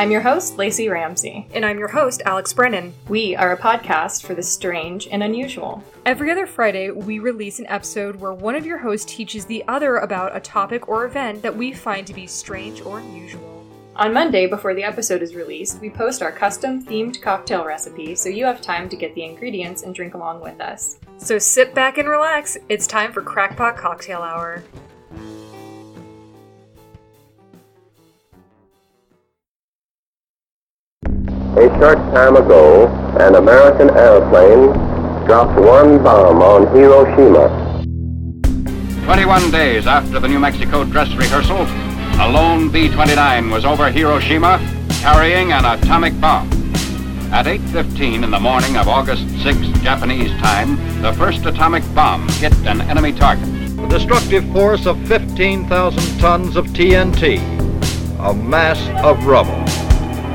I'm your host, Lacey Ramsey. And I'm your host, Alex Brennan. We are a podcast for the strange and unusual. Every other Friday, we release an episode where one of your hosts teaches the other about a topic or event that we find to be strange or unusual. On Monday, before the episode is released, we post our custom themed cocktail recipe so you have time to get the ingredients and drink along with us. So sit back and relax. It's time for Crackpot Cocktail Hour. Short time ago, an American airplane dropped one bomb on Hiroshima. 21 days after the New Mexico dress rehearsal, a lone B-29 was over Hiroshima carrying an atomic bomb. At 8.15 in the morning of August 6, Japanese time, the first atomic bomb hit an enemy target. A destructive force of 15,000 tons of TNT, a mass of rubble.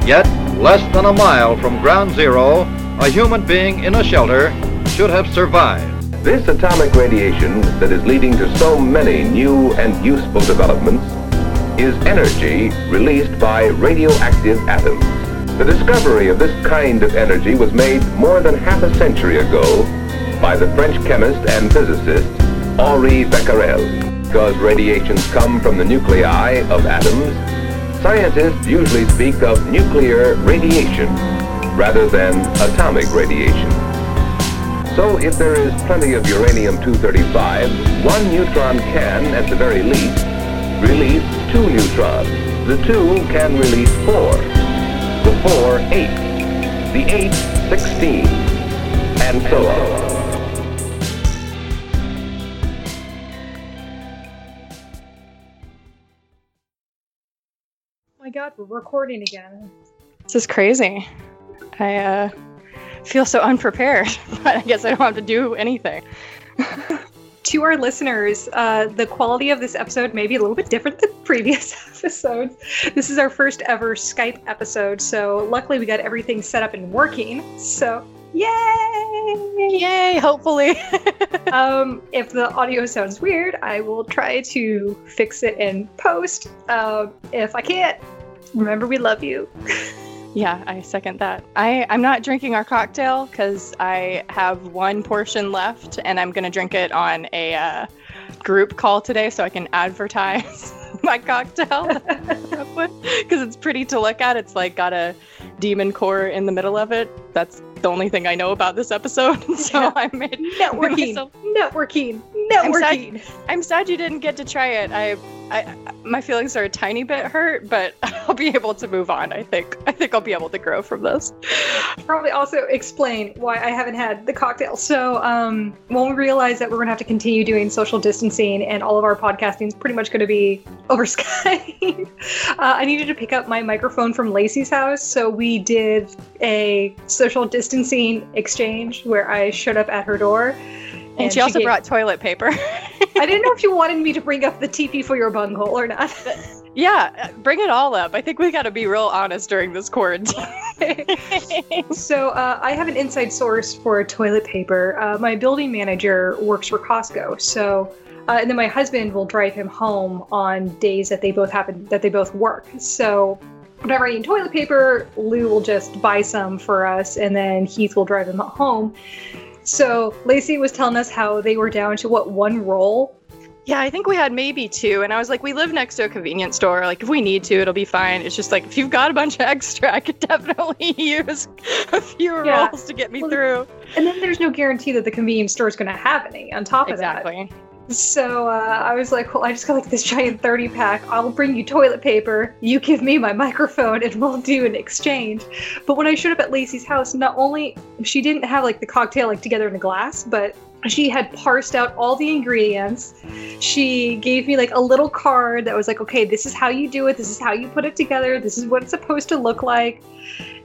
Yet, less than a mile from ground zero, a human being in a shelter should have survived. This atomic radiation that is leading to so many new and useful developments is energy released by radioactive atoms. The discovery of this kind of energy was made more than half a century ago by the French chemist and physicist Henri Becquerel. Because radiations come from the nuclei of atoms, scientists usually speak of nuclear radiation rather than atomic radiation. So if there is plenty of uranium-235, one neutron can, at the very least, release two neutrons. The two can release four. The four, eight. The eight, 16. And so on. God, we're recording again. This is crazy. I uh, feel so unprepared, but I guess I don't have to do anything. to our listeners, uh, the quality of this episode may be a little bit different than previous episodes. This is our first ever Skype episode, so luckily we got everything set up and working. So, yay! Yay, hopefully. um, if the audio sounds weird, I will try to fix it in post. Uh, if I can't, remember we love you. Yeah, I second that. I, I'm not drinking our cocktail because I have one portion left and I'm going to drink it on a uh, group call today so I can advertise my cocktail because it's pretty to look at. It's like got a demon core in the middle of it. That's the only thing I know about this episode. so Yeah. I made Networking, myself- networking, I'm sad, I'm sad you didn't get to try it. I, I, my feelings are a tiny bit hurt, but I'll be able to move on. I think. I think I'll be able to grow from this. probably also explain why I haven't had the cocktail. So, um, when we realized that we're going to have to continue doing social distancing and all of our podcasting is pretty much going to be over Skype, uh, I needed to pick up my microphone from Lacey's house. So, we did a social distancing exchange where I showed up at her door. And, she also gave- brought toilet paper. I didn't know if you wanted me to bring up the TP for your bunghole or not. yeah, bring it all up. I think we got to be real honest during this quarantine. So uh, I have an inside source for toilet paper. Uh, my building manager works for Costco, so uh, and then my husband will drive him home on days that they both happen that they both work. So whenever I need toilet paper, Lou will just buy some for us, and then Heath will drive him home. So Lacey was telling us how they were down to what one roll. yeah, I think we had maybe two, and I was like, we live next to a convenience store. Like, if we need to, it'll be fine. It's just like if you've got a bunch of extra, I could definitely use a few Yeah. rolls to get me Well, through. And then there's no guarantee that the convenience store is going to have any on top of that. Exactly. So uh, I was like, well, I just got like this giant 30 pack. I'll bring you toilet paper. You give me my microphone and we'll do an exchange. But when I showed up at Lacey's house, not only she didn't have like the cocktail like together in a glass, but she had parsed out all the ingredients. She gave me like a little card that was like, okay, this is how you do it. This is how you put it together. This is what it's supposed to look like.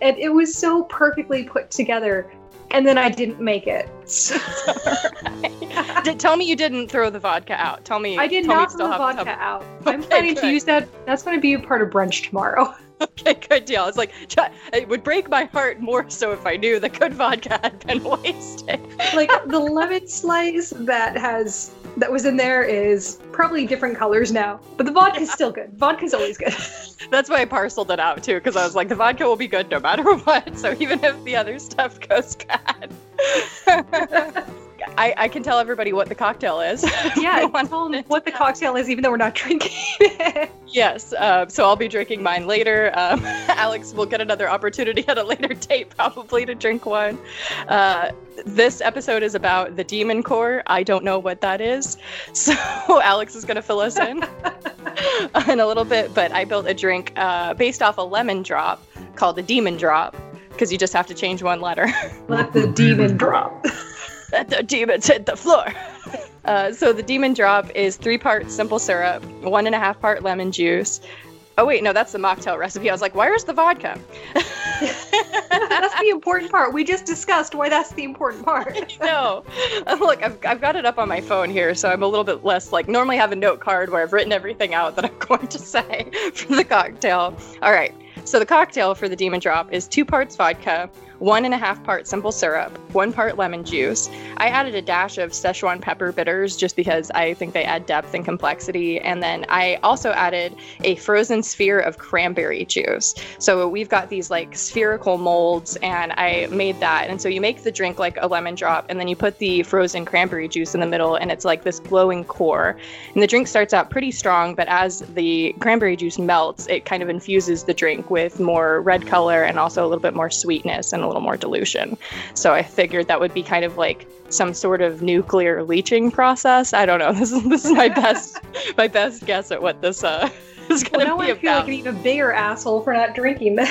And it was so perfectly put together. And then I didn't make it. So- Did, tell me you didn't throw the vodka out. Tell me. I did not throw the vodka out. I'm Okay, planning to use that. That's going to be a part of brunch tomorrow. okay, good deal. It's like it would break my heart more so if I knew the good vodka had been wasted. like the lemon slice that has that was in there is probably different colors now, but the vodka's still good. Vodka's always good. That's why I parceled it out too, because I was like, the vodka will be good no matter what. So even if the other stuff goes bad. I, I can tell everybody what the cocktail is. Yeah, One- tell them what the cocktail is, even though we're not drinking it. Yes, uh, so I'll be drinking mine later. Um, Alex will get another opportunity at a later date, probably, to drink one. Uh, this episode is about the Demon Core. I don't know what that is, so Alex is going to fill us in in a little bit. But I built a drink uh, based off a lemon drop called the Demon Drop because you just have to change one letter. Let the demon drop. Let the demons hit the floor. Uh, so the demon drop is three parts simple syrup, one and a half part lemon juice. Oh wait, no, that's the mocktail recipe. I was like, where's the vodka? that's the important part. We just discussed why that's the important part. no, Uh, look, I've, I've got it up on my phone here, so I'm a little bit less like normally I have a note card where I've written everything out that I'm going to say for the cocktail. All right, so the cocktail for the demon drop is two parts vodka, one and a half part simple syrup, one part lemon juice. I added a dash of Szechuan pepper bitters just because I think they add depth and complexity. And then I also added a frozen sphere of cranberry juice. So we've got these like spherical molds, and I made that. And so you make the drink like a lemon drop, and then you put the frozen cranberry juice in the middle, and it's like this glowing core. And the drink starts out pretty strong, but as the cranberry juice melts, it kind of infuses the drink with more red color and also a little bit more sweetness and little more dilution. So I figured that would be kind of like some sort of nuclear leaching process. I don't know. This is this is my best my best guess at what this uh is Well, gonna now be I feel about. like an even bigger asshole for not drinking this.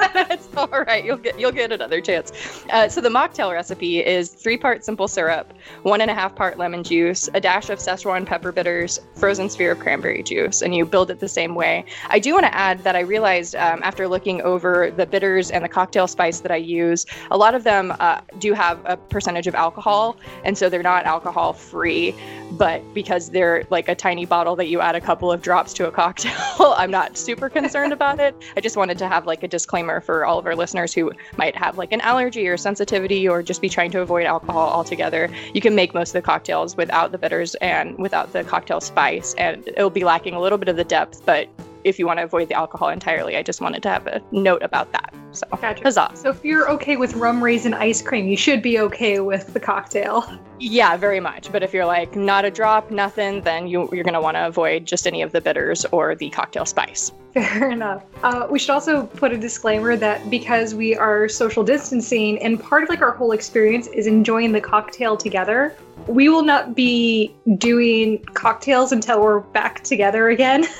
it's all right. You'll get you'll get another chance. Uh, so the mocktail recipe is three part simple syrup, one and a half part lemon juice, a dash of Szechuan pepper bitters, frozen sphere of cranberry juice, and you build it the same way. I do want to add that I realized um, after looking over the bitters and the cocktail spice that I use, a lot of them uh, do have a percentage of alcohol, and so they're not alcohol free. But because they're like a tiny bottle that you add a couple of drops to a cocktail, I'm not super concerned about it. I just wanted to have like a disclaimer for all of our listeners who might have like an allergy or sensitivity or just be trying to avoid alcohol altogether. You can make most of the cocktails without the bitters and without the cocktail spice, and it'll be lacking a little bit of the depth, but if you want to avoid the alcohol entirely, I just wanted to have a note about that. So, Gotcha. huzzah. So if you're okay with rum raisin ice cream, you should be okay with the cocktail. Yeah, very much. But if you're like not a drop, nothing, then you, you're going to want to avoid just any of the bitters or the cocktail spice. Fair enough. Uh, we should also put a disclaimer that because we are social distancing and part of like our whole experience is enjoying the cocktail together, we will not be doing cocktails until we're back together again.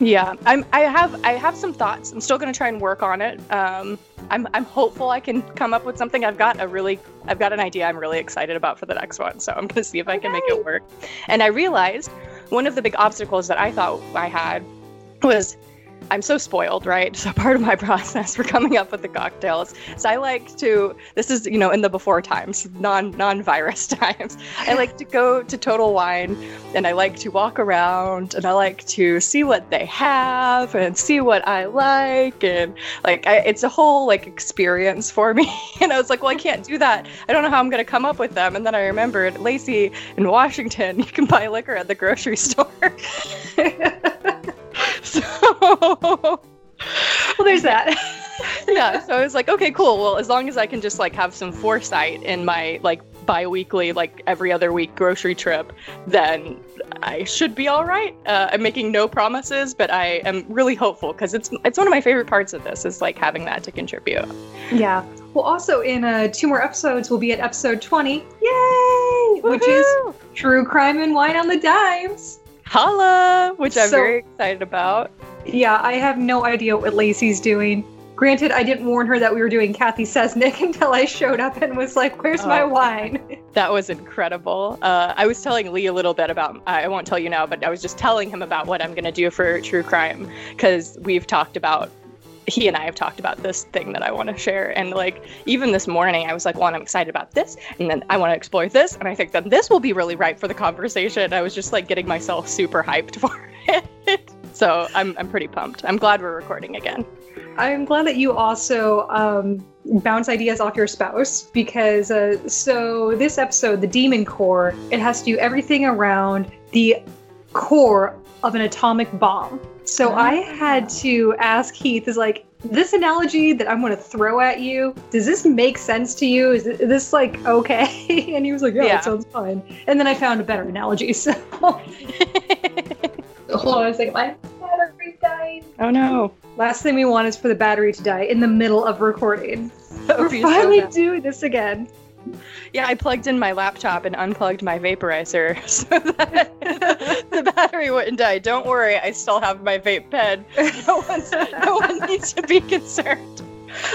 Yeah, I'm. I have. I have some thoughts. I'm still going to try and work on it. Um, I'm. I'm hopeful I can come up with something. I've got a really. I've got an idea. I'm really excited about for the next one. So I'm going to see if I can make it work. And I realized one of the big obstacles that I thought I had was I'm so spoiled, right? So part of my process for coming up with the cocktails is I like to this is, you know, in the before times, non non-virus times. I like to go to Total Wine and I like to walk around and I like to see what they have and see what I like and like I, it's a whole like experience for me. And I was like, well, I can't do that. I don't know how I'm going to come up with them. And then I remembered, Lacey, in Washington, you can buy liquor at the grocery store. so well, there's that. yeah so i was like okay cool well as long as i can just like have some foresight in my like bi-weekly like every other week grocery trip then i should be all right uh, i'm making no promises but i am really hopeful because it's it's one of my favorite parts of this is like having that to contribute yeah. Well, also in uh, two more episodes, we'll be at episode 20. Yay! Which is True Crime and Wine on the Dimes. Holla which i'm So- very excited about Yeah, I have no idea what Lacey's doing. Granted, I didn't warn her that we were doing Kathy Sesnick until I showed up and was like, "Where's my Oh. wine?" That was incredible. Uh, I was telling Lee a little bit about, I won't tell you now, but I was just telling him about what I'm going to do for true crime because we've talked about, he and I have talked about this thing that I want to share. And like, even this morning, I was like, well, I'm excited about this. And then I want to explore this. And I think that this will be really right for the conversation. I was just like getting myself super hyped for it. So I'm I'm pretty pumped. I'm glad we're recording again. I'm glad that you also um, bounce ideas off your spouse because uh, so this episode, the Demon Core, it has to do everything around the core of an atomic bomb. So Ah. I had to ask Heath, is like this analogy that I'm going to throw at you. Does this make sense to you? Is, this like okay? And he was like, yeah, Yeah. it sounds fine. And then I found a better analogy. So hold on a second, my battery died. oh no. Last thing we want is for the battery to die in the middle of recording. That would We're finally doing this again. Yeah, I plugged in my laptop and unplugged my vaporizer so that the battery wouldn't die. Don't worry, I still have my vape pen. No, one's, no one needs to be concerned.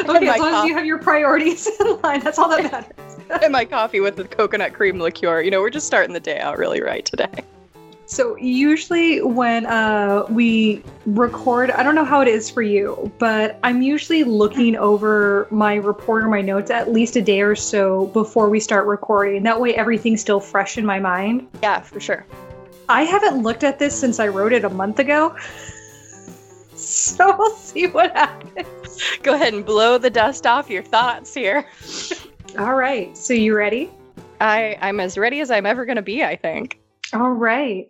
Okay, as long as you have your priorities in line, that's all that matters. and my coffee with the coconut cream liqueur. You know, we're just starting the day out really right today. So usually when uh, we record, I don't know how it is for you, but I'm usually looking over my report or my notes at least a day or so before we start recording. That way everything's still fresh in my mind. Yeah, for sure. I haven't looked at this since I wrote it a month ago. So we'll see what happens. Go ahead and blow the dust off your thoughts here. All right. So you ready? I I'm as ready as I'm ever gonna be. I think. All right.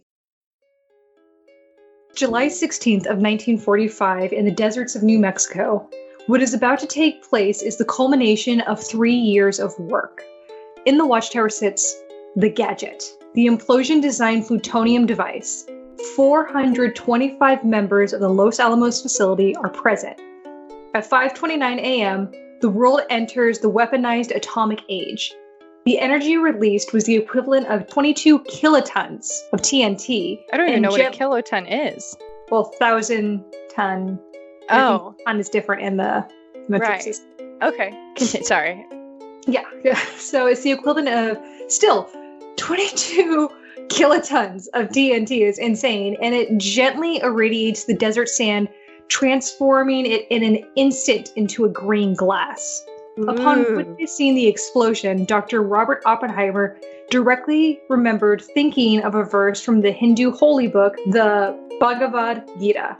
July 16th of 1945 in the deserts of New Mexico. What is about to take place is the culmination of 3 years of work. In the watchtower sits the Gadget, the implosion-designed plutonium device. 425 members of the Los Alamos facility are present. At 5:29 a.m., the world enters the weaponized atomic age. The energy released was the equivalent of 22 kilotons of TNT. I don't even know what jet- a kiloton is. Well, thousand ton. Oh, ton is different in the metric Right. system. okay. Sorry. Yeah, yeah. So it's the equivalent of still 22 kilotons of TNT is insane, and it gently irradiates the desert sand, transforming it in an instant into a green glass. Upon witnessing the explosion, Dr. Robert Oppenheimer directly remembered thinking of a verse from the Hindu holy book, the Bhagavad Gita.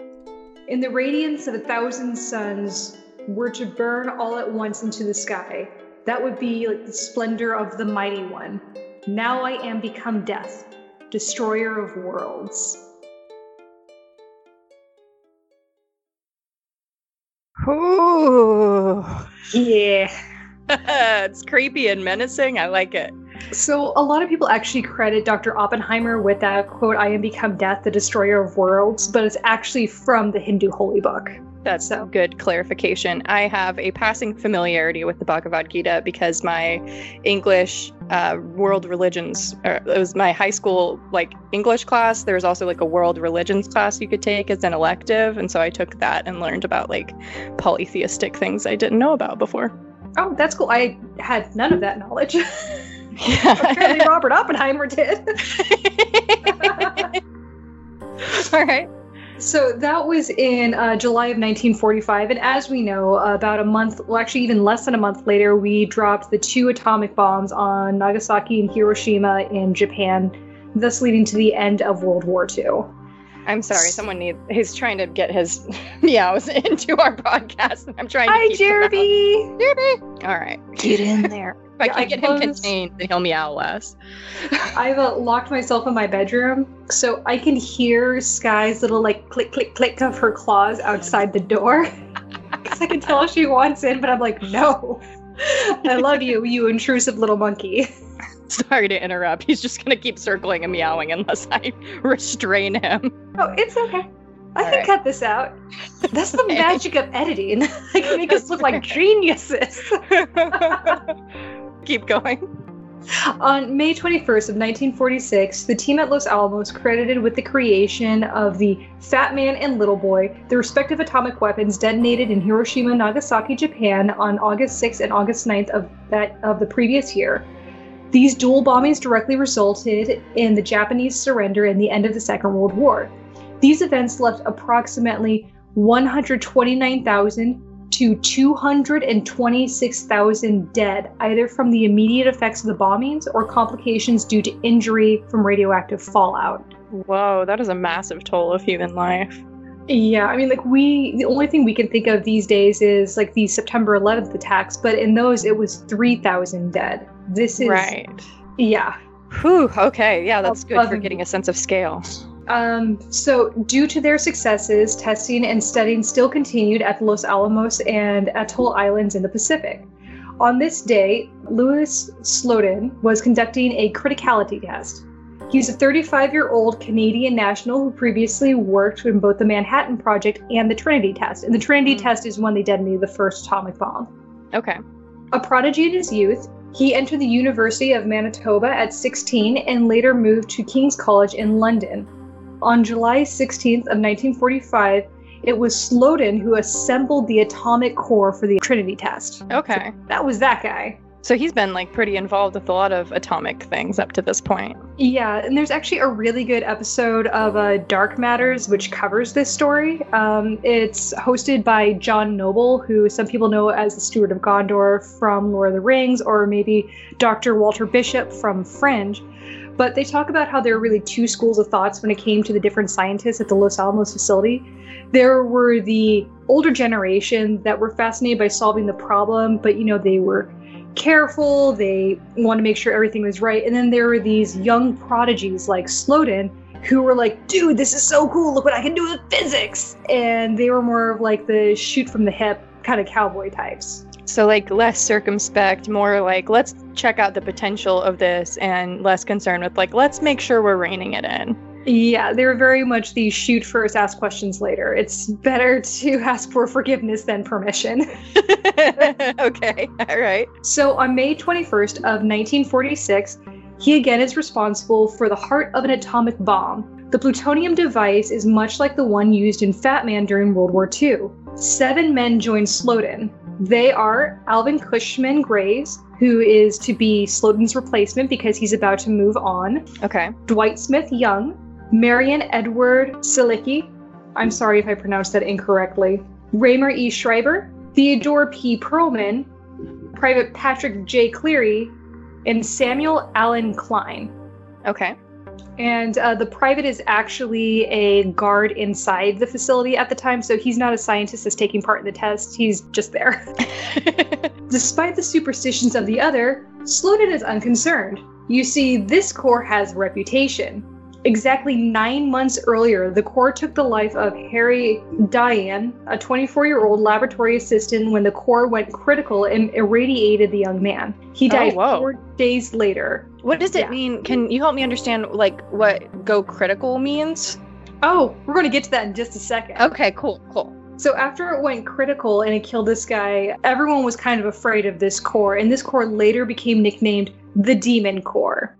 In the radiance of a thousand suns were to burn all at once into the sky. That would be like the splendor of the mighty one. Now I am become death, destroyer of worlds. Ooh. Yeah. it's creepy and menacing. I like it. So a lot of people actually credit Dr. Oppenheimer with that quote, I am become death, the destroyer of worlds, but it's actually from the Hindu holy book. That's a good clarification. I have a passing familiarity with the Bhagavad Gita because my English uh, world religions, or it was my high school like English class. There was also like a world religions class you could take as an elective, and so I took that and learned about like polytheistic things I didn't know about before. Oh, that's cool. I had none of that knowledge. Apparently Robert Oppenheimer did. All right. So that was in uh, July of 1945, and as we know, about a month, well, actually even less than a month later, we dropped the two atomic bombs on Nagasaki and Hiroshima in Japan, thus leading to the end of World War II. I'm sorry. Someone needs. He's trying to get his meows into our podcast, and I'm trying to. Hi, keep them out. Jeremy. Jeremy. All right. Get in there. If I Yeah, can I get him contained, then he'll meow less. I've uh, locked myself in my bedroom, so I can hear Sky's little like click, click, click of her claws outside the door. Because I can tell she wants in, but I'm like, no. I love you, you intrusive little monkey. Sorry to interrupt. He's just gonna keep circling and meowing unless I restrain him. Oh, it's okay. I All can right. cut this out. That's the magic of editing. I can make us look like geniuses. Keep going. On May 21st of 1946, the team at Los Alamos credited with the creation of the Fat Man and Little Boy, the respective atomic weapons detonated in Hiroshima, Nagasaki, Japan on August 6th and August 9th of that of the previous year. These dual bombings directly resulted in the Japanese surrender and the end of the Second World War. These events left approximately 129,000 to 226,000 dead, either from the immediate effects of the bombings or complications due to injury from radioactive fallout. Whoa, that is a massive toll of human life. Yeah, I mean, like we, the only thing we can think of these days is like the September 11th attacks, but in those it was 3,000 dead. This is Right. Yeah. Whew, okay. Yeah, that's good for getting a sense of scale. Um, so, due to their successes, testing and studying still continued at the Los Alamos and Atoll Islands in the Pacific. On this day, Louis Slotin was conducting a criticality test. He's a 35 year old Canadian national who previously worked in both the Manhattan Project and the Trinity test. And the Trinity Mm. test is when they detonated the first atomic bomb. Okay. A prodigy in his youth, he entered the University of Manitoba at 16 and later moved to King's College in London. On July 16th of 1945, it was Slotin who assembled the atomic core for the Trinity test. Okay. That was that guy. So he's been like pretty involved with a lot of atomic things up to this point. Yeah, and there's actually a really good episode of uh, Dark Matters which covers this story. Um, it's hosted by John Noble, who some people know as the Steward of Gondor from Lord of the Rings, or maybe Dr. Walter Bishop from Fringe. But they talk about how there were really two schools of thoughts when it came to the different scientists at the Los Alamos facility. There were the older generation that were fascinated by solving the problem, but you know, they were careful, they wanted to make sure everything was right. And then there were these young prodigies like Slotin who were like, dude, this is so cool, look what I can do with physics. And they were more of like the shoot from the hip kind of cowboy types. So like less circumspect, more like let's check out the potential of this and less concerned with like let's make sure we're reining it in. Yeah, they were very much the shoot first, ask questions later. It's better to ask for forgiveness than permission. okay. All right. So on May 21st of 1946, he again is responsible for the heart of an atomic bomb. The plutonium device is much like the one used in Fat Man during World War II. Seven men join Slotin. They are Alvin Cushman Graves, who is to be Slotin's replacement because he's about to move on. Okay. Dwight Smith Young, Marion Edward Silicki, I'm sorry if I pronounced that incorrectly, Raemer E. Schreiber, Theodore P. Perlman, Private Patrick J. Cleary, and Samuel Allen Kline. Okay. And uh, the private is actually a guard inside the facility at the time, so he's not a scientist that's taking part in the test. He's just there. Despite the superstitions of the other, Slotin is unconcerned. You see, this core has reputation. Exactly nine months earlier, the core took the life of Harry Daghlian, a 24 year old laboratory assistant, when the core went critical and irradiated the young man. He Oh, died whoa. four days later. what does it Yeah. mean? Can you help me understand like what go critical means? Oh, we're going to get to that in just a second. Okay, cool, cool. So after it went critical and it killed this guy, everyone was kind of afraid of this core, and this core later became nicknamed the Demon Core.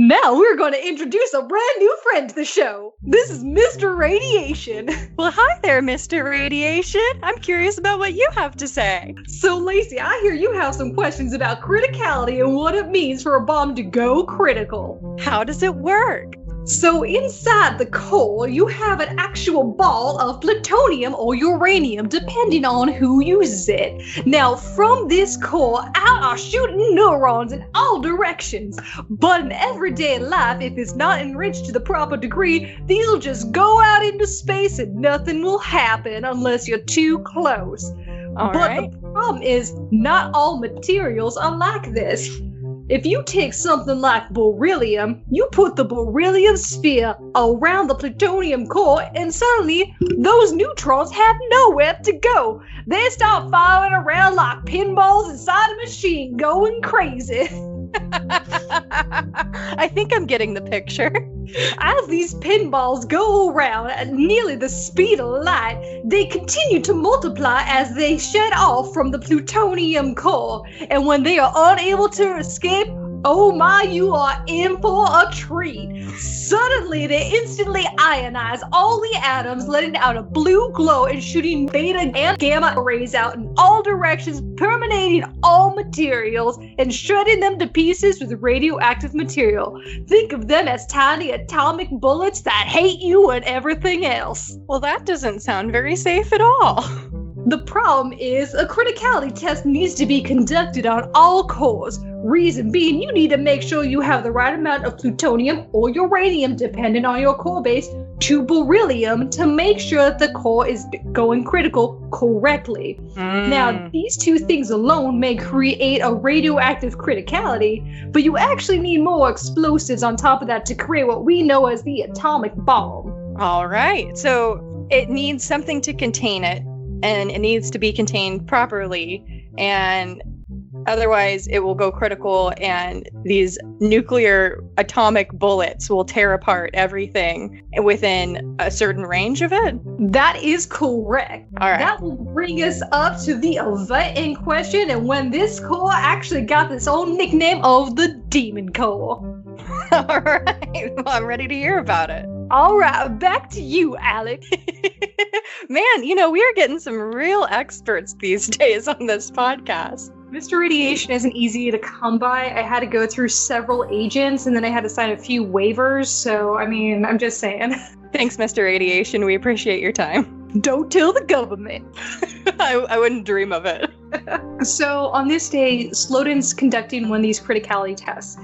Now we're going to introduce a brand new friend to the show. This is Mr. Radiation. Well, hi there, Mr. Radiation. I'm curious about what you have to say. So, Lacey, I hear you have some questions about criticality and what it means for a bomb to go critical. How does it work? So inside the core, you have an actual ball of plutonium or uranium, depending on who uses it. Now, from this core, out are shooting neutrons in all directions. But in everyday life, if it's not enriched to the proper degree, these will just go out into space and nothing will happen unless you're too close. All but right. the problem is, not all materials are like this. If you take something like beryllium, you put the beryllium sphere around the plutonium core, and suddenly those neutrons have nowhere to go. They start firing around like pinballs inside a machine, going crazy. I think I'm getting the picture. As these pinballs go around at nearly the speed of light, they continue to multiply as they shed off from the plutonium core. And when they are unable to escape, oh my, you are in for a treat. Suddenly, they instantly ionize all the atoms, letting out a blue glow and shooting beta and gamma rays out in all directions, permeating all materials and shredding them to pieces with radioactive material. Think of them as tiny atomic bullets that hate you and everything else. Well, that doesn't sound very safe at all. The problem is a criticality test needs to be conducted on all cores. Reason being, you need to make sure you have the right amount of plutonium or uranium, depending on your core base, to beryllium to make sure that the core is going critical correctly. Now, Mm. these two things alone may create a radioactive criticality, but you actually need more explosives on top of that to create what we know as the atomic bomb. All right. So it needs something to contain it, and it needs to be contained properly, and otherwise it will go critical, and these nuclear atomic bullets will tear apart everything within a certain range of it. That is correct. All right. That will bring us up to the event in question and when this core actually got its own nickname of the Demon Core. All right. Well, I'm ready to hear about it. All right, back to you, Alex. Man, you know, we are getting some real experts these days on this podcast. Mr. Radiation isn't easy to come by. I had to go through several agents and then I had to sign a few waivers. So, I mean, I'm just saying. Thanks, Mr. Radiation. We appreciate your time. Don't tell the government. I, I wouldn't dream of it. So, on this day, Slotin's conducting one of these criticality tests.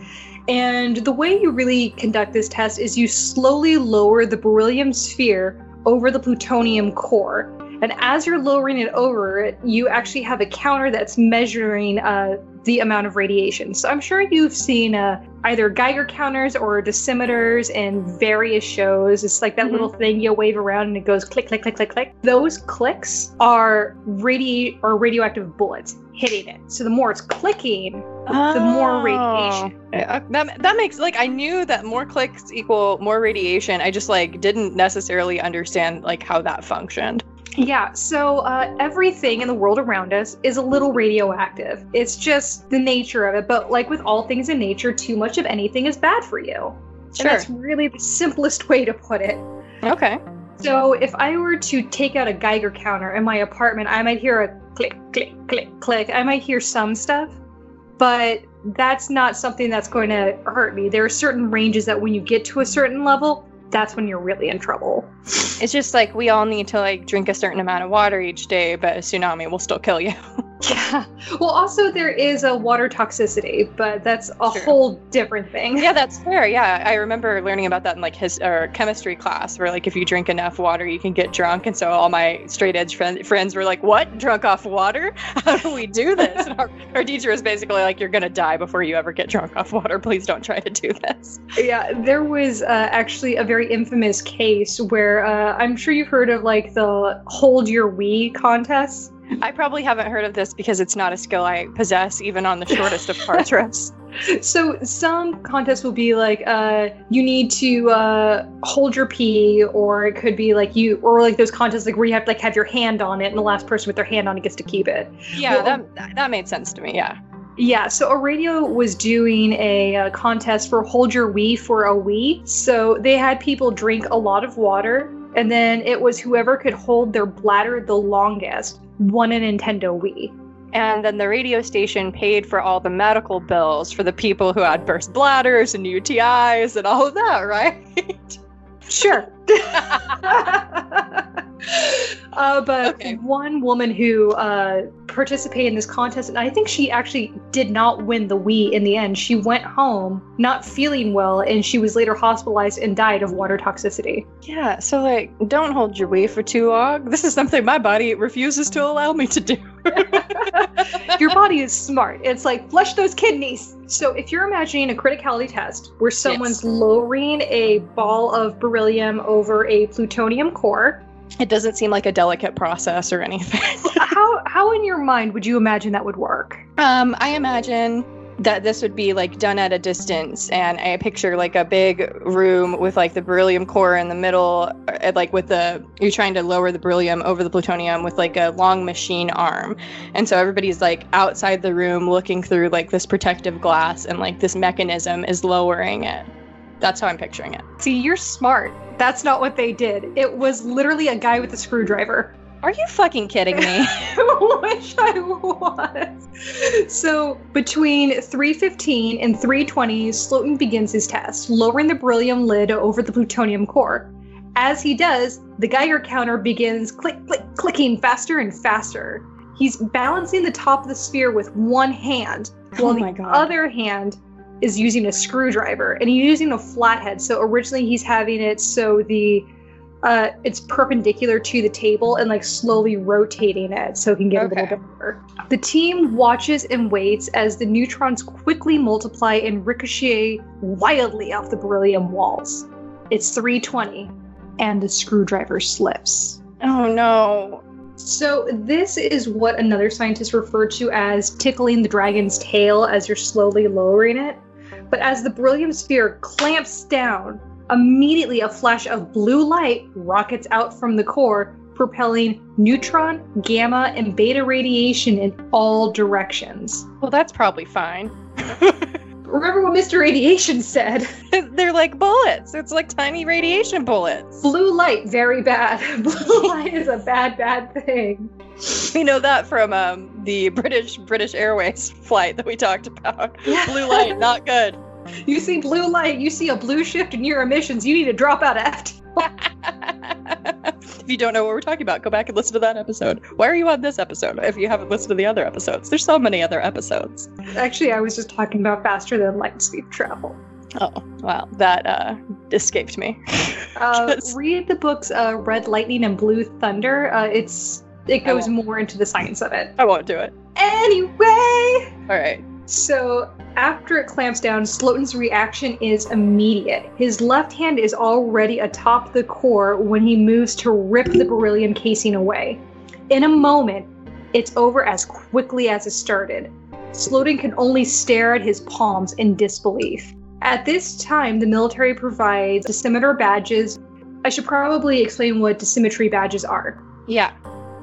And the way you really conduct this test is you slowly lower the beryllium sphere over the plutonium core. And as you're lowering it over it, you actually have a counter that's measuring uh, the amount of radiation. So I'm sure you've seen uh, either Geiger counters or dosimeters in various shows. It's like that Mhm. little thing you wave around and it goes click, click, click, click, click. Those clicks are radi- or radioactive bullets hitting it. So the more it's clicking, the more radiation. Yeah, that, that makes like I knew that more clicks equal more radiation. I just like didn't necessarily understand like how that functioned. Yeah, so uh, everything in the world around us is a little radioactive. It's just the nature of it. But like with all things in nature, too much of anything is bad for you. And Sure. that's really the simplest way to put it. Okay. So if I were to take out a Geiger counter in my apartment, I might hear a click, click, click, click. I might hear some stuff, but that's not something that's going to hurt me. There are certain ranges that when you get to a certain level, that's when you're really in trouble. It's just like we all need to like drink a certain amount of water each day, but a tsunami will still kill you. Yeah. Well, also there is a water toxicity, but that's a True. whole different thing. yeah, that's fair. Yeah, I remember learning about that in like his or chemistry class, where like if you drink enough water, you can get drunk. And so all my straight edge friend, friends were like, "What? Drunk off water? How do we do this?" And our, our teacher was basically like, "You're gonna die before you ever get drunk off water. Please don't try to do this." Yeah, there was uh, actually a very infamous case where uh, I'm sure you've heard of like the hold your wee contest. I probably haven't heard of this because it's not a skill I possess, even on the shortest of car trips. So some contests will be like uh, you need to uh, hold your pee, or it could be like you, or like those contests like where you have to like have your hand on it, and the last person with their hand on it gets to keep it. Yeah, Well, that that- made sense to me. Yeah. Yeah, so a radio was doing a, uh contest for Hold Your Wee for a Wee. So they had people drink a lot of water, and then it was whoever could hold their bladder the longest won a Nintendo Wii. And then the radio station paid for all the medical bills for the people who had burst bladders and UTIs and all of that, right? Sure. uh, but Okay. one woman who uh, participated in this contest, and I think she actually did not win the Wii in the end. She went home not feeling well, and she was later hospitalized and died of water toxicity. yeah, so like, don't hold your wee for too long. This is something my body refuses to allow me to do. Your body is smart. It's like flush those kidneys. So if you're imagining a criticality test where someone's lowering a ball of beryllium over a plutonium core, It doesn't seem like a delicate process or anything. how how in your mind would you imagine that would work? Um, I imagine that this would be like done at a distance, and I picture like a big room with like the beryllium core in the middle, uh, like with the you're trying to lower the beryllium over the plutonium with like a long machine arm, and so everybody's like outside the room looking through like this protective glass, and like this mechanism is lowering it. That's how I'm picturing it. See, you're smart. That's not what they did. It was literally a guy with a screwdriver. Are you fucking kidding me? I wish I was. So between 315 and 320, Slotin begins his test, lowering the beryllium lid over the plutonium core. As he does, the Geiger counter begins click, click, clicking faster and faster. He's balancing the top of the sphere with one hand, Oh while my the God. other hand is using a screwdriver, and he's using a flathead. So originally he's having it so the uh, it's perpendicular to the table and like slowly rotating it so he can get a little bit more. The team watches and waits as the neutrons quickly multiply and ricochet wildly off the beryllium walls. It's 320, and the screwdriver slips. Oh no. So, this is what another scientist referred to as tickling the dragon's tail as you're slowly lowering it. But as the beryllium sphere clamps down, immediately a flash of blue light rockets out from the core, propelling neutron, gamma, and beta radiation in all directions. Well, that's probably fine. Remember what Mr. Radiation said? They're like bullets. It's like tiny radiation bullets. Blue light, very bad. Blue light is a bad, bad thing. We know that from um, the British British Airways flight that we talked about. Blue light, not good. You see blue light, you see a blue shift in your emissions, you need to drop out of FT. if you don't know what we're talking about, go back and listen to that episode. Why are you on this episode if you haven't listened to the other episodes? There's so many other episodes. Actually, I was just talking about faster than light speed travel. Oh, wow. That uh, escaped me. Uh, read the books uh, Red Lightning and Blue Thunder. Uh, it's it goes more into the science of it. I won't do it. Anyway, All right. So after it clamps down, Slotin's reaction is immediate. His left hand is already atop the core when he moves to rip the beryllium casing away. In a moment, it's over as quickly as it started. Slotin can only stare at his palms in disbelief. At this time, the military provides dosimeter badges. I should probably explain what dosimetry badges are. Yeah.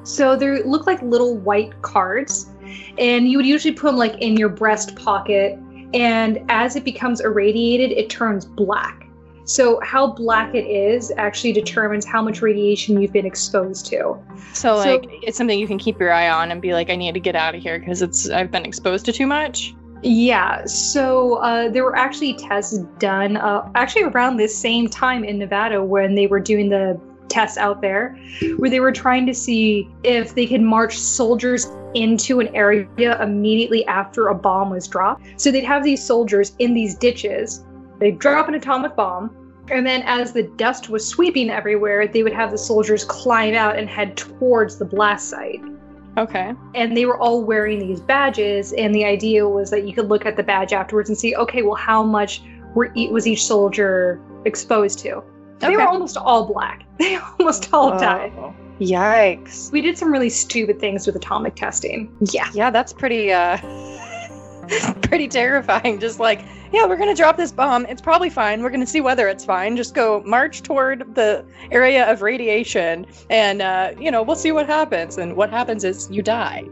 So they look like little white cards, and you would usually put them like in your breast pocket. And as it becomes irradiated, it turns black. So how black it is actually determines how much radiation you've been exposed to. So, So- like, it's something you can keep your eye on and be like, I need to get out of here because it's I've been exposed to too much. Yeah, so uh, there were actually tests done uh, actually around this same time in Nevada when they were doing the tests out there, where they were trying to see if they could march soldiers into an area immediately after a bomb was dropped. So they'd have these soldiers in these ditches, they'd drop an atomic bomb, and then as the dust was sweeping everywhere, they would have the soldiers climb out and head towards the blast site Okay. and they were all wearing these badges and the idea was that you could look at the badge afterwards and see okay well how much were e- was each soldier exposed to they were almost all black they almost all died Oh. Yikes. we did some really stupid things with atomic testing yeah Yeah, that's pretty uh pretty terrifying. Just like, yeah, we're gonna drop this bomb. It's probably fine. We're gonna see whether it's fine. Just go march toward the area of radiation, and uh, you know, we'll see what happens. And what happens is you die.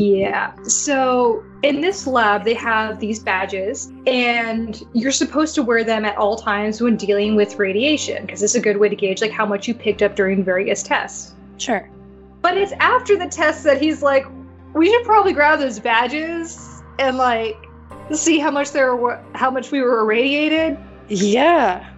Yeah so in this lab they have these badges and you're supposed to wear them at all times when dealing with radiation because it's a good way to gauge like how much you picked up during various tests Sure. But it's after the test that he's like, we should probably grab those badges and like see how much they were, how much we were irradiated. Yeah.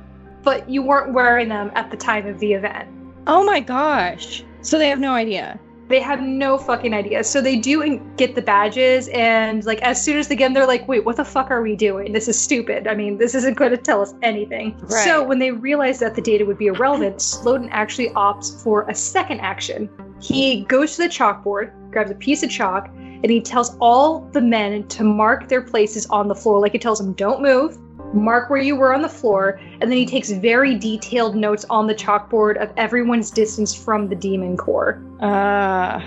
But you weren't wearing them at the time of the event. Oh my gosh. So they have no idea. They have no fucking idea. So they do get the badges, and like as soon as they get them, they're like, "Wait, what the fuck are we doing? This is stupid. I mean, this isn't going to tell us anything." Right. So when they realize that the data would be irrelevant, Slotin actually opts for a second action. He goes to the chalkboard, grabs a piece of chalk, and he tells all the men to mark their places on the floor. Like he tells them, "Don't move." Mark where you were on the floor, and then he takes very detailed notes on the chalkboard of everyone's distance from the demon core. Ah.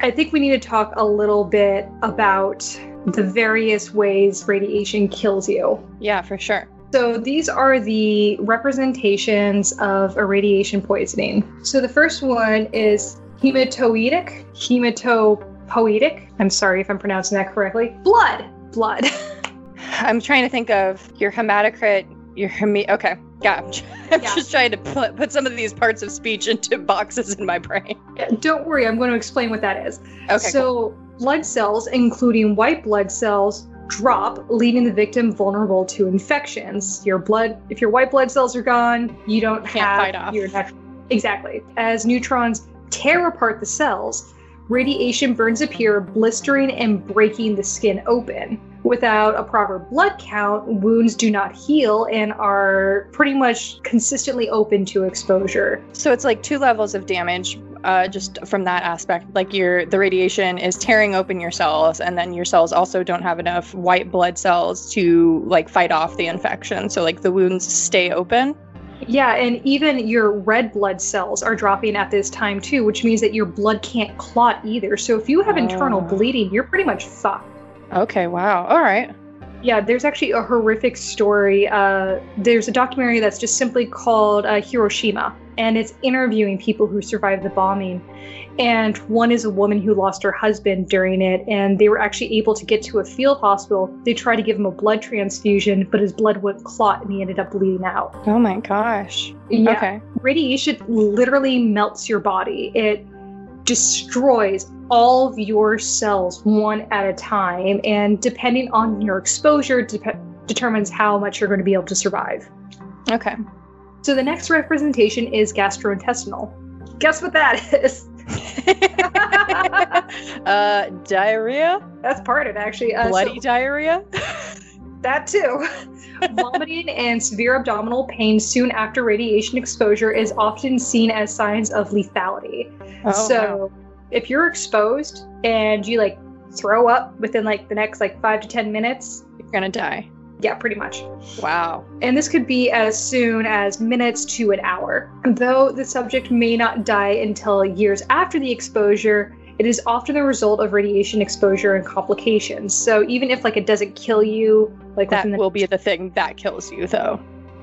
I think we need to talk a little bit about the various ways radiation kills you. yeah, for sure. So these are the representations of a radiation poisoning. So the first one is hematopoietic, hematopoietic. I'm sorry if I'm pronouncing that correctly. Blood, blood. I'm trying to think of your hematocrit, your heme. Okay, yeah. I'm, I'm Yeah. just trying to put, put some of these parts of speech into boxes in my brain. Don't worry, I'm going to explain what that is. Okay. so blood cells, including white blood cells, drop, leaving the victim vulnerable to infections. Your blood, if your white blood cells are gone, you don't Can't have fight off. your nat- exactly. As neutrons tear apart the cells. Radiation burns appear, blistering and breaking the skin open. Without a proper blood count, wounds do not heal and are pretty much consistently open to exposure. So it's like two levels of damage, uh, just from that aspect. Like your the radiation is tearing open your cells, and then your cells also don't have enough white blood cells to like fight off the infection. So like the wounds stay open. Yeah, and even your red blood cells are dropping at this time too, which means that your blood can't clot either. So if you have internal Oh. bleeding, you're pretty much fucked. Okay, wow. All right. Yeah, there's actually a horrific story. Uh, there's a documentary that's just simply called uh, Hiroshima, and it's interviewing people who survived the bombing. And one is a woman who lost her husband during it, and they were actually able to get to a field hospital. They tried to give him a blood transfusion, but his blood wouldn't clot, and he ended up bleeding out. Oh my gosh. Yeah, Okay. radiation literally melts your body. It destroys all of your cells one at a time, and depending on your exposure, dep- determines how much you're going to be able to survive. Okay. So the next representation is gastrointestinal. Guess what that is? uh, diarrhea? That's part of it, actually. Uh, so- Bloody diarrhea? That too. Vomiting and severe abdominal pain soon after radiation exposure is often seen as signs of lethality. Oh, so if you're exposed and you like throw up within like the next like five to ten minutes, you're gonna die. Yeah, pretty much. Wow. And this could be as soon as minutes to an hour. Though the subject may not die until years after the exposure, it is often the result of radiation exposure and complications. So even if like it doesn't kill you, like That the will be the thing that kills you, though.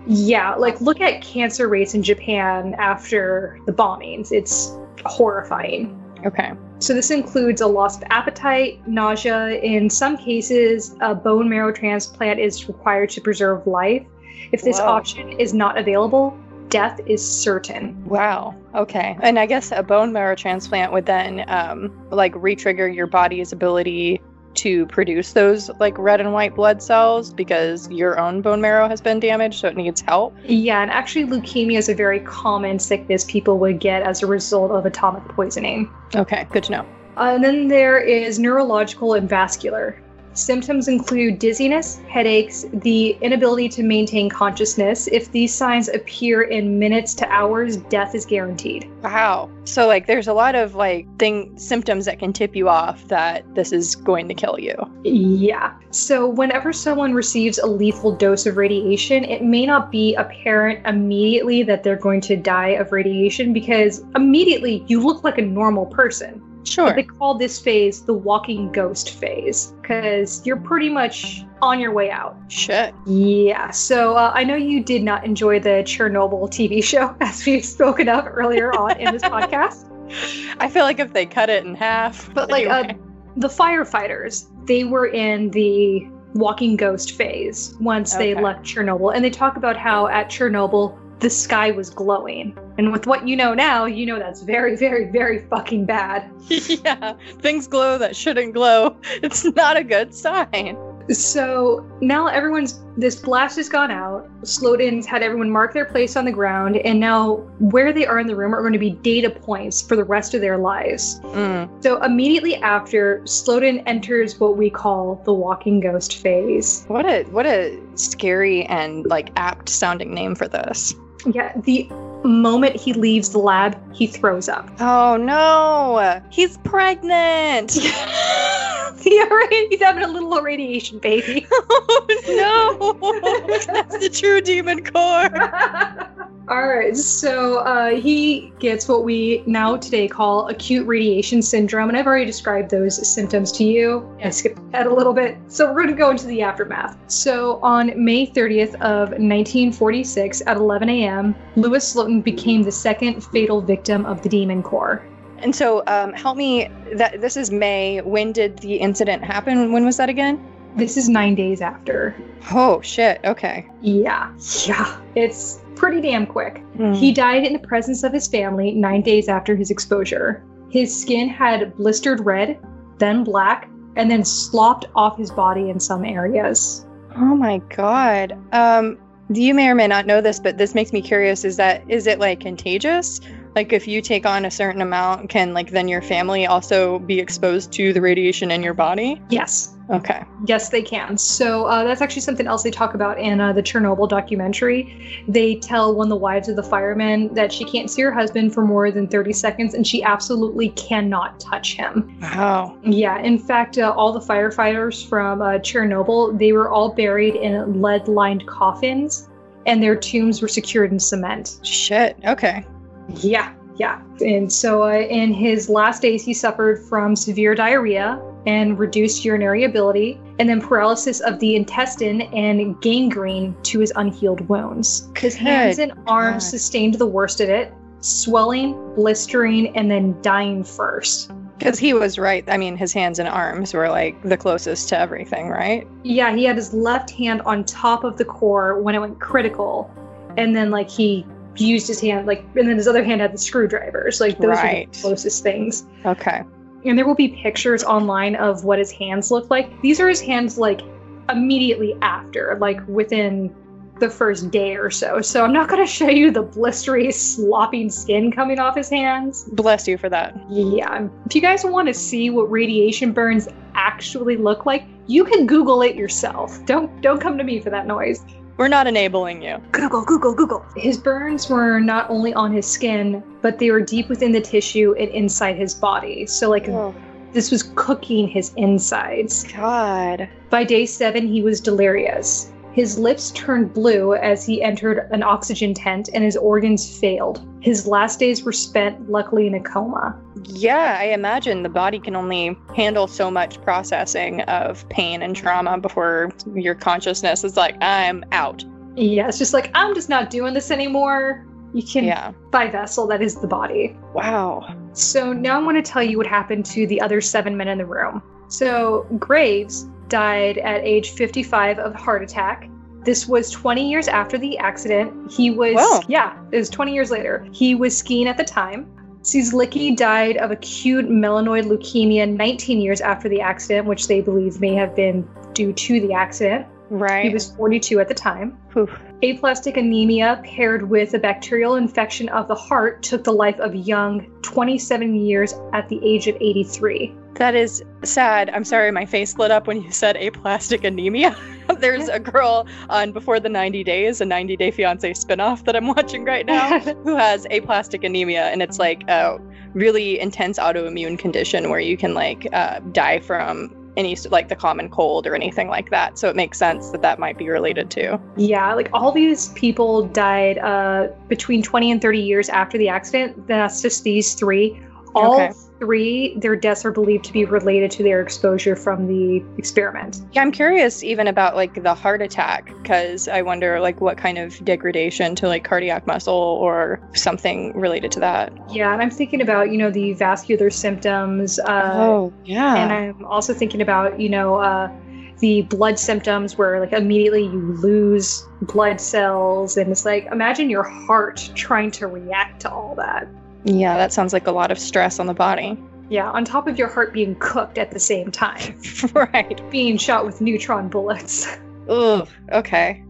Yeah, like look at cancer rates in Japan after the bombings. It's horrifying. Okay. So this includes a loss of appetite, nausea. In some cases, a bone marrow transplant is required to preserve life. If this Whoa. option is not available, death is certain. Wow. Okay. And I guess a bone marrow transplant would then, um, like, re-trigger your body's ability to produce those like red and white blood cells because your own bone marrow has been damaged, so it needs help. Yeah, and actually, leukemia is a very common sickness people would get as a result of atomic poisoning. Okay. Good to know. Uh, and then there is neurological and vascular. Symptoms include dizziness, headaches, the inability to maintain consciousness. If these signs appear in minutes to hours, death is guaranteed. Wow. So like, there's a lot of like thing symptoms that can tip you off that this is going to kill you. Yeah. So, whenever someone receives a lethal dose of radiation, it may not be apparent immediately that they're going to die of radiation because immediately you look like a normal person. Sure. They call this phase the walking ghost phase because you're pretty much on your way out. Shit. Yeah, so uh, I know you did not enjoy the Chernobyl TV show, as we've spoken of earlier on in this podcast. I feel like if they cut it in half, But, like, uh. The firefighters, they were in the walking ghost phase once they left Chernobyl, and they talk about how at Chernobyl, the sky was glowing. And with what you know now, you know that's very, very, very fucking bad. yeah, things glow that shouldn't glow. It's not a good sign. So now everyone's this blast has gone out. Slotin's had everyone mark their place on the ground, and now where they are in the room are going to be data points for the rest of their lives. Mm. So immediately after, Slowden enters what we call the walking ghost phase. What a what a scary and like apt sounding name for this. Yeah, the moment he leaves the lab, he throws up. Oh no, he's pregnant. he already, he's having a little radiation baby. oh no, that's the true demon core. All right, so uh, he gets what we now today call acute radiation syndrome, and I've already described those symptoms to you. I skipped ahead a little bit, so we're going to go into the aftermath. So on May 30th of 1946 at 11 a.m., Louis Slotin became the second fatal victim of the demon core. And so, um, help me. That this is May. When did the incident happen? When was that again? This is nine days after. Oh shit. Okay. Yeah, yeah, it's pretty damn quick. Hmm. He died in the presence of his family nine days after his exposure. His skin had blistered red, then black, and then slopped off his body in some areas. Oh my god. Um, you may or may not know this, but this makes me curious. Is that is it like contagious, Like if you take on a certain amount, can like then your family also be exposed to the radiation in your body? Yes. Okay. Yes, they can. So uh, that's actually something else they talk about in uh, the Chernobyl documentary. They tell one of the wives of the firemen that she can't see her husband for more than 30 seconds and she absolutely cannot touch him. Wow. Yeah, in fact, uh, all the firefighters from uh, Chernobyl, they were all buried in lead-lined coffins and their tombs were secured in cement. Shit. Okay. Yeah, yeah. And so uh, in his last days, he suffered from severe diarrhea and reduced urinary ability, and then paralysis of the intestine and gangrene to his unhealed wounds. His hands and arms God. sustained the worst of it, swelling, blistering, and then dying first. Because he was right. I mean, his hands and arms were like the closest to everything, right? Yeah, he had his left hand on top of the core when it went critical, and then like he used his hand like, and then his other hand had the screwdrivers. Like those are the closest things. Okay. and there will be pictures online of what his hands look like. These are his hands like immediately after, like within the first day or so. So I'm not going to show you the blistery, slopping skin coming off his hands. Bless you for that. Yeah, if you guys want to see what radiation burns actually look like, you can Google it yourself. Don't don't come to me for that noise. We're not enabling you. Google, Google, Google. His burns were not only on his skin, but they were deep within the tissue and inside his body. So like oh. this was cooking his insides. God. By day seven, he was delirious. His lips turned blue as he entered an oxygen tent and his organs failed. His last days were spent, luckily, in a coma. Yeah, I imagine the body can only handle so much processing of pain and trauma before your consciousness is like, I'm out. Yeah, it's just like, I'm just not doing this anymore. You can, Yeah. by vessel, that is the body. Wow. So now I'm going to tell you what happened to the other seven men in the room. So Graves died at age 55 of heart attack. This was 20 years after the accident. He was, Wow. yeah, it was 20 years later. He was skiing at the time. Cieslicki died of acute melanoid leukemia 19 years after the accident, which they believe may have been due to the accident. Right. He was 42 at the time. Oof. Aplastic anemia paired with a bacterial infection of the heart took the life of Young 27 years at the age of 83. That is sad. I'm sorry, my face lit up when you said aplastic anemia. There's a girl on Before the 90 Days, a 90 Day Fiance spinoff that I'm watching right now, who has aplastic anemia, and it's like a really intense autoimmune condition where you can like uh, die from any like the common cold or anything like that. So it makes sense that that might be related to. Yeah, like all these people died uh, between 20 and 30 years after the accident. That's just these three. All Okay. Three, their deaths are believed to be related to their exposure from the experiment. Yeah, I'm curious even about like the heart attack because I wonder like what kind of degradation to like cardiac muscle or something related to that. Yeah, and I'm thinking about, you know, the vascular symptoms. Uh, oh, yeah. And I'm also thinking about, you know, uh, the blood symptoms where like immediately you lose blood cells. And it's like, imagine your heart trying to react to all that. Yeah, that sounds like a lot of stress on the body. Yeah, on top of your heart being cooked at the same time, right. being shot with neutron bullets. Ugh. Okay.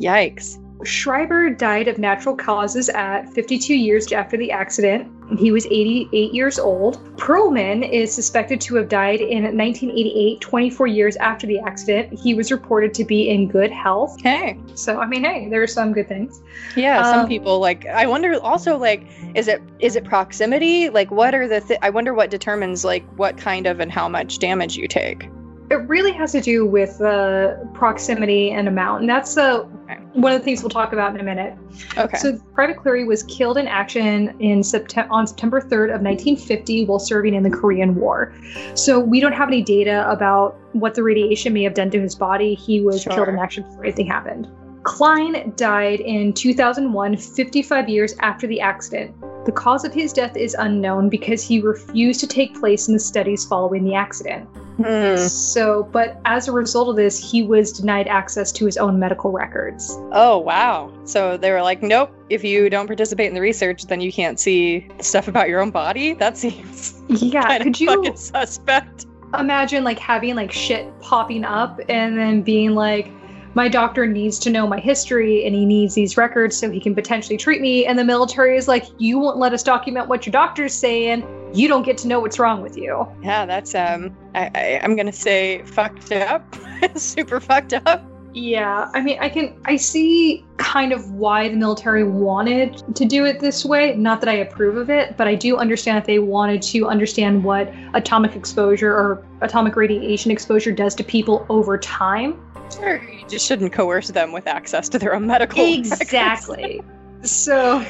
Yikes. Schreiber died of natural causes at 52 years after the accident. He was 88 years old. Perlman is suspected to have died in 1988, 24 years after the accident. He was reported to be in good health. Hey. So, I mean, hey, there are some good things. Yeah, some Um, people like I wonder also like is it is it proximity? Like what are the th- I wonder what determines like what kind of and how much damage you take. It really has to do with uh, proximity and amount. And that's uh, Okay. one of the things we'll talk about in a minute. Okay. So Private Cleary was killed in action in September on September 3rd of 1950 while serving in the Korean War. So we don't have any data about what the radiation may have done to his body. He was Sure. killed in action before anything happened. Kline died in 2001, 55 years after the accident. The cause of his death is unknown because he refused to take place in the studies following the accident. Hmm. So, but as a result of this, he was denied access to his own medical records. Oh wow. So they were like, nope, if you don't participate in the research, then you can't see stuff about your own body? That seems Yeah, could you fucking suspect. imagine like having like shit popping up and then being like my doctor needs to know my history and he needs these records so he can potentially treat me. And the military is like, you won't let us document what your doctor's saying. You don't get to know what's wrong with you. Yeah, that's um I, I I'm gonna say fucked up. Super fucked up. Yeah, I mean, I can I see kind of why the military wanted to do it this way. Not that I approve of it, but I do understand that they wanted to understand what atomic exposure or atomic radiation exposure does to people over time. Sure, you just shouldn't coerce them with access to their own medical. Exactly. so,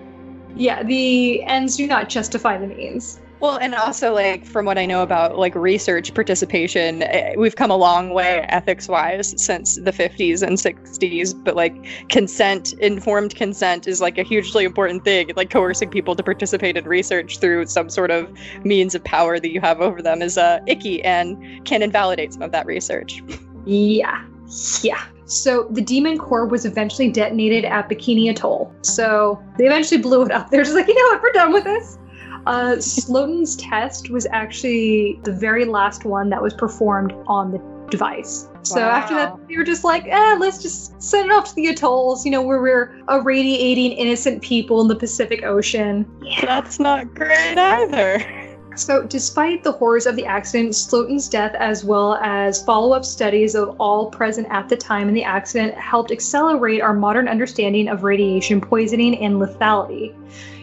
yeah, the ends do not justify the means. Well, and also like from what I know about like research participation, eh, we've come a long way ethics wise since the 50s and 60s, but like consent, informed consent is like a hugely important thing. Like coercing people to participate in research through some sort of means of power that you have over them is uh, icky and can invalidate some of that research. Yeah. Yeah. So the Demon Core was eventually detonated at Bikini Atoll. So they eventually blew it up. They're just like, you know what, we're done with this. Uh, Slotin's test was actually the very last one that was performed on the device. So after that, Wow. they were just like, eh, let's just send it off to the atolls, you know, where we're irradiating innocent people in the Pacific Ocean. That's not great either. So, despite the horrors of the accident, Slotin's death, as well as follow up studies of all present at the time in the accident, helped accelerate our modern understanding of radiation poisoning and lethality.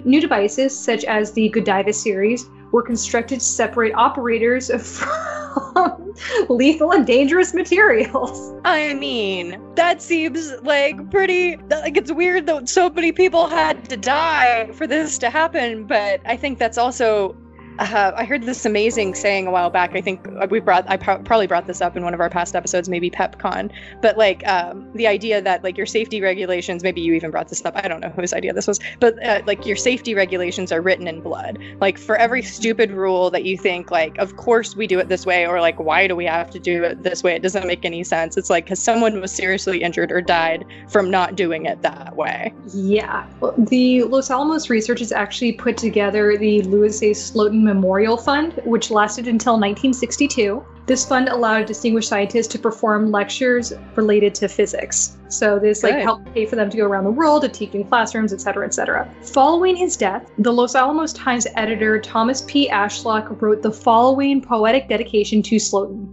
New devices, such as the Godiva series, were constructed to separate operators from lethal and dangerous materials. I mean, that seems like pretty. Like it's weird that so many people had to die for this to happen, but I think that's also. Uh, I heard this amazing saying a while back. I think we brought. I pro- probably brought this up in one of our past episodes, maybe PepCon. But like um, the idea that like your safety regulations. Maybe you even brought this up. I don't know whose idea this was, but uh, like your safety regulations are written in blood. Like for every stupid rule that you think like, of course we do it this way, or like why do we have to do it this way? It doesn't make any sense. It's like because someone was seriously injured or died from not doing it that way. Yeah. The Los Alamos researchers actually put together the Louis A. Slotin Memorial Fund, which lasted until 1962. This fund allowed distinguished scientists to perform lectures related to physics. So this like helped pay for them to go around the world to teach in classrooms, et cetera, et cetera. Following his death, the Los Alamos Times editor Thomas P. Ashlock wrote the following poetic dedication to Slotin.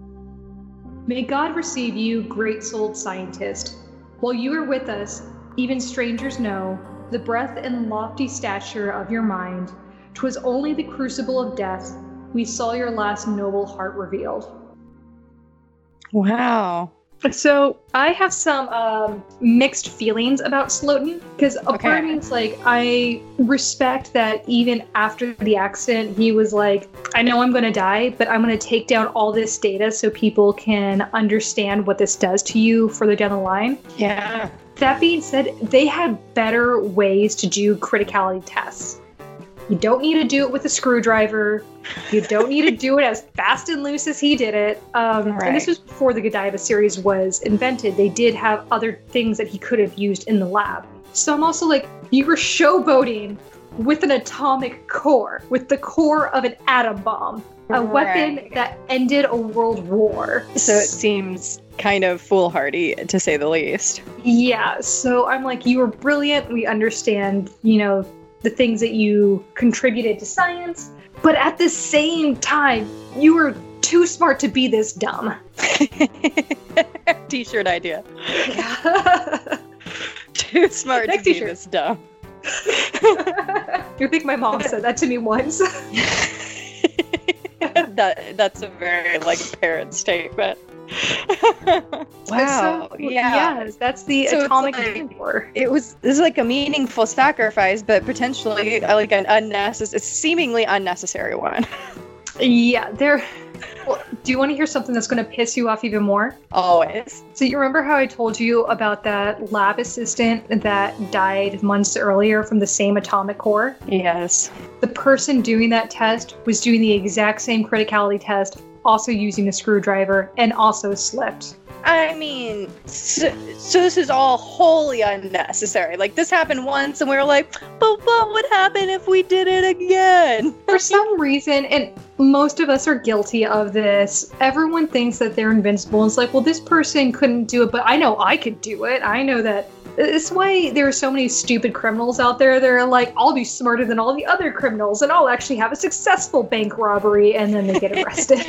May God receive you, great souled scientist. While you are with us, even strangers know the breadth and lofty stature of your mind. 'Twas only the crucible of death we saw your last noble heart revealed. Wow. So I have some um, mixed feelings about Slotin because a part of me is like I respect that even after the accident he was like I know I'm going to die but I'm going to take down all this data so people can understand what this does to you further down the line. Yeah. That being said, they had better ways to do criticality tests. You don't need to do it with a screwdriver. You don't need to do it as fast and loose as he did it. Um, And this was before the Godiva series was invented. They did have other things that he could have used in the lab. So I'm also like, you were showboating with an atomic core, with the core of an atom bomb, a weapon that ended a world war. So it seems kind of foolhardy to say the least. Yeah, so I'm like, you were brilliant. We understand, you know, the things that you contributed to science, but at the same time, you were too smart to be this dumb. T-shirt idea. Yeah. Too smart Next to be t-shirt. this dumb. you think my mom said that to me once? that that's a very like parent statement. wow. So, yeah. Yes, that's the So atomic like- core. It was this is like a meaningful sacrifice, but potentially like an unnecessary, seemingly unnecessary one. Yeah, there. Well, do you want to hear something that's going to piss you off even more? Always. So you remember how I told you about that lab assistant that died months earlier from the same atomic core? Yes. The person doing that test was doing the exact same criticality test, also using a screwdriver, and also slipped. I mean, so, so this is all wholly unnecessary. Like this happened once, and we were like, but what would happen if we did it again? For some reason, and most of us are guilty of this. Everyone thinks that they're invincible. It's like, well, this person couldn't do it, but I know I could do it. I know that. It's why there are so many stupid criminals out there. They're like, I'll be smarter than all the other criminals, and I'll actually have a successful bank robbery, and then they get arrested.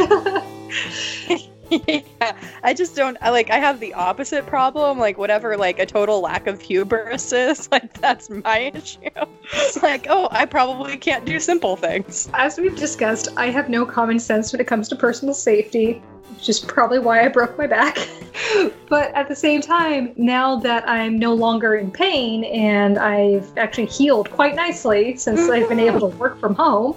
yeah, I just don't I like I have the opposite problem. Like whatever like a total lack of hubris is, like that's my issue. It's like, oh, I probably can't do simple things. As we've discussed, I have no common sense when it comes to personal safety, which is probably why I broke my back. but at the same time, now that I'm no longer in pain and I've actually healed quite nicely since I've been able to work from home,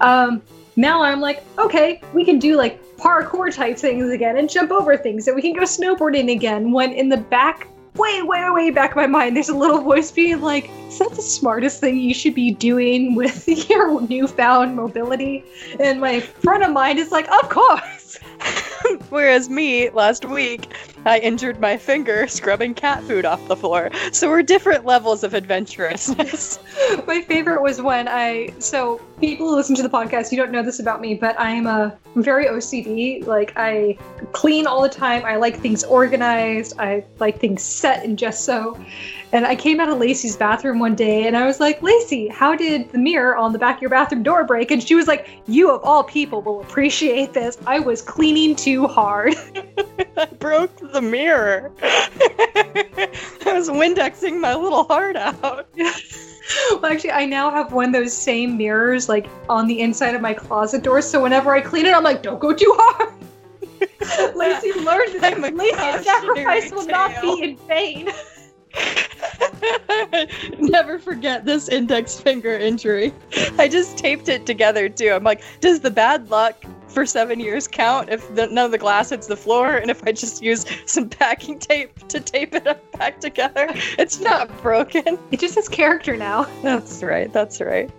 um, now I'm like, okay, we can do like parkour type things again and jump over things and we can go snowboarding again when in the back way way way back of my mind there's a little voice being like is that the smartest thing you should be doing with your newfound mobility and my front of mind is like of course Whereas me, last week, I injured my finger scrubbing cat food off the floor. So we're different levels of adventurousness. my favorite was when I so people who listen to the podcast you don't know this about me but I'm a I'm very OCD like I clean all the time I like things organized I like things set and just so. and I came out of Lacey's bathroom one day and I was like Lacey how did the mirror on the back of your bathroom door break and she was like you of all people will appreciate this I was cleaning too hard I broke the mirror. I was Windexing my little heart out. well, actually, I now have one of those same mirrors like on the inside of my closet door. So whenever I clean it, I'm like, don't go too hard. Lacey learned that I'm Lacey's sacrifice will not be in vain. Never forget this index finger injury. I just taped it together too. I'm like, does the bad luck for seven years count if the, none of the glass hits the floor and if I just use some packing tape to tape it up back together? It's not broken. It just has character now. That's right. That's right.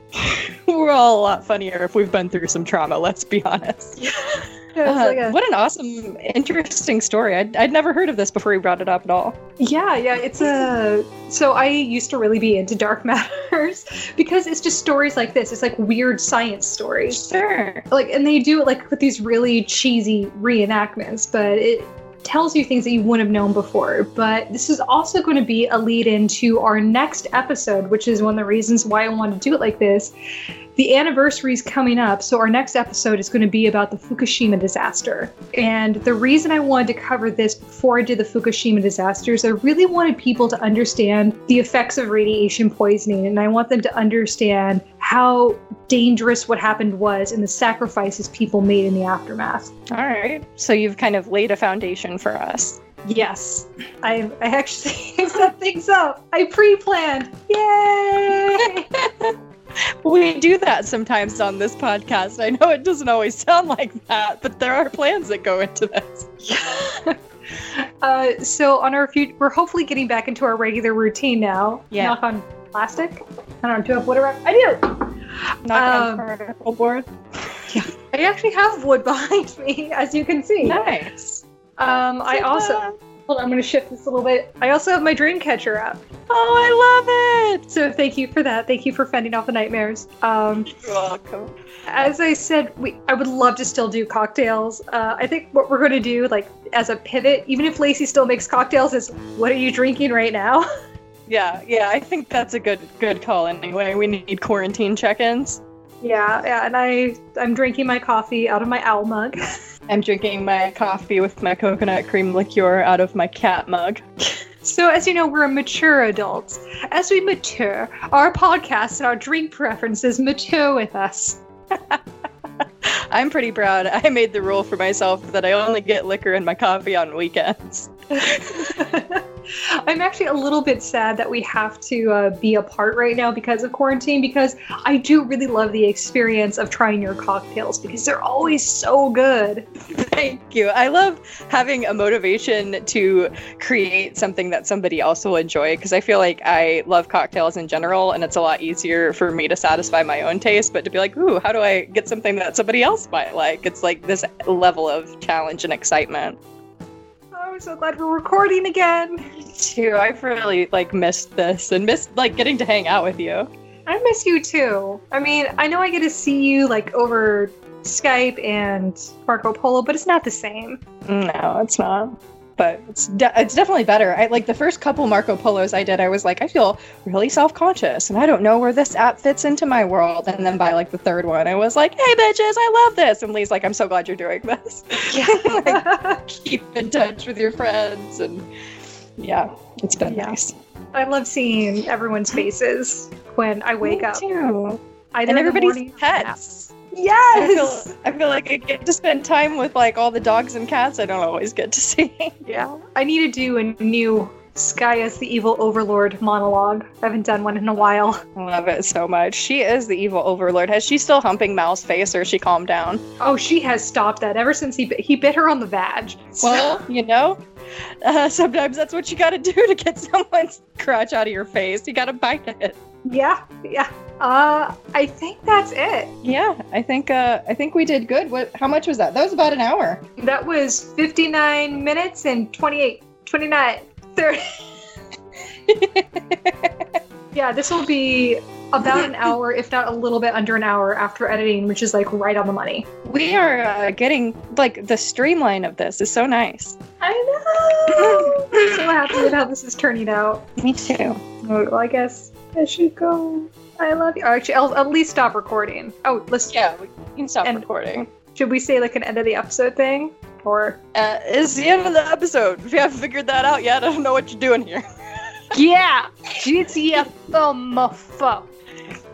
We're all a lot funnier if we've been through some trauma, let's be honest. It's Uh, like a- what an awesome, interesting story. I'd, I'd never heard of this before you brought it up at all. Yeah, yeah, it's a. So I used to really be into dark matters because it's just stories like this. It's like weird science stories. Sure. like and they do it like with these really cheesy reenactments but it tells you things that you wouldn't have known before but this is also going to be a lead into our next episode which is one of the reasons why i wanted to do it like this the anniversary is coming up so our next episode is going to be about the fukushima disaster and the reason i wanted to cover this before i did the fukushima disaster is i really wanted people to understand the effects of radiation poisoning and i want them to understand how dangerous what happened was and the sacrifices people made in the aftermath. All right. So you've kind of laid a foundation for us. Yes, I I actually set things up. I pre-planned. Yay! We do that sometimes on this podcast. I know it doesn't always sound like that, but there are plans that go into this. uh, so on our future, we're hopefully getting back into our regular routine now. Yeah. Knock on plastic. I don't know. Do I have wood around? I do. Knock Um, on particle board. Yeah. I actually have wood behind me, as you can see. Nice. Um, I also hold on. I'm going to shift this a little bit. I also have my dream catcher up. Oh, I love it. So thank you for that. Thank you for fending off the nightmares. Um, You're welcome. as I said, we I would love to still do cocktails. Uh, I think what we're going to do, like as a pivot, even if Lacey still makes cocktails, is what are you drinking right now? Yeah, yeah. I think that's a good good call. Anyway, we need quarantine check-ins. Yeah, yeah. And I I'm drinking my coffee out of my owl mug. I'm drinking my coffee with my coconut cream liqueur out of my cat mug. so as you know, we're mature adults. As we mature, our podcasts and our drink preferences mature with us. I'm pretty proud. I made the rule for myself that I only get liquor in my coffee on weekends. I'm actually a little bit sad that we have to uh, be apart right now because of quarantine. Because I do really love the experience of trying your cocktails because they're always so good. Thank you. I love having a motivation to create something that somebody else will enjoy because I feel like I love cocktails in general and it's a lot easier for me to satisfy my own taste. But to be like, ooh, how do I get something that somebody else might like? It's like this level of challenge and excitement. I'm so glad we're recording again. Me too. I've really like missed this and missed like getting to hang out with you. I miss you too. I mean, I know I get to see you like over Skype and Marco Polo, but it's not the same. No, it's not. But it's de- it's definitely better. I like the first couple Marco Polos I did. I was like, I feel really self conscious, and I don't know where this app fits into my world. And then by like the third one, I was like, Hey, bitches, I love this. And Lee's like, I'm so glad you're doing this. like, keep in touch with your friends, and yeah, it's been Yeah. nice. I love seeing everyone's faces when I wake up. too. Either and everybody's morning pets. I Yes. feel, I feel like I get to spend time with like all the dogs and cats I don't always get to see. Yeah. I need to do a new Sky as the Evil Overlord monologue. I haven't done one in a while. I love it so much. She is the evil overlord. Has she still humping Mal's face or has she calmed down? Oh, she has stopped that ever since he bit, he bit her on the vag. Well, you know, uh, sometimes that's what you gotta do to get someone's crotch out of your face. You gotta bite it. yeah, yeah. Uh, I think that's it. Yeah, I think uh, I think we did good. What? How much was that? That was about an hour. That was 59 minutes and 28, 29, 30. yeah, this will be about an hour, if not a little bit under an hour after editing, which is like right on the money. We are uh, getting like the streamline of this is so nice. I know. I'm so happy with how this is turning out. Me too. Well, I guess I should go. I love you. Actually, I'll at least stop recording. Oh, let's. Yeah, we can stop And- recording. Should we say like an end of the episode thing, or? Uh, it's the end of the episode. If you haven't figured that out yet, I don't know what you're doing here. Yeah, GTFO.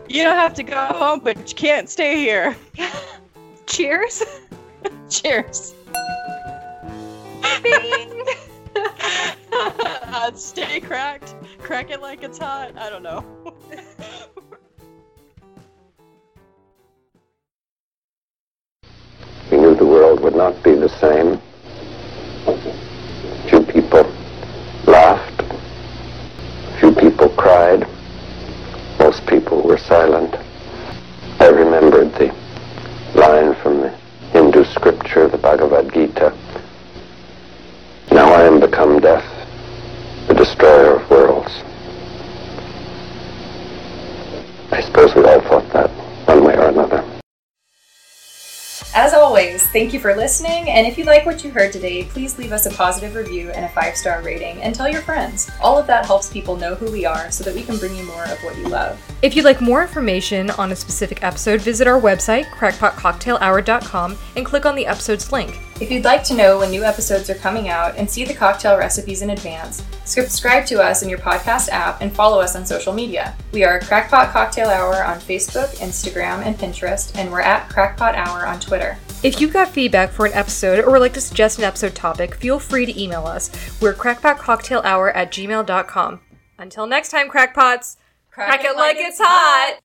You don't have to go home, but you can't stay here. Cheers. Cheers. Uh, stay cracked. Crack it like it's hot. I don't know. Not be the same. Few people laughed. Few people cried. Most people were silent. I remembered the line from the Hindu scripture, the Bhagavad Gita. Now I am become death, the destroyer of worlds. I suppose we all thought that one way or another. As always, thank you for listening, and if you like what you heard today, please leave us a positive review and a five star rating and tell your friends. All of that helps people know who we are so that we can bring you more of what you love. If you'd like more information on a specific episode, visit our website, crackpotcocktailhour.com, and click on the episode's link. If you'd like to know when new episodes are coming out and see the cocktail recipes in advance, subscribe to us in your podcast app and follow us on social media. We are Crackpot Cocktail Hour on Facebook, Instagram, and Pinterest, and we're at Crackpot Hour on Twitter. If you've got feedback for an episode or would like to suggest an episode topic, feel free to email us. We're crackpotcocktailhour at gmail.com. Until next time, crackpots, crack it like it's hot!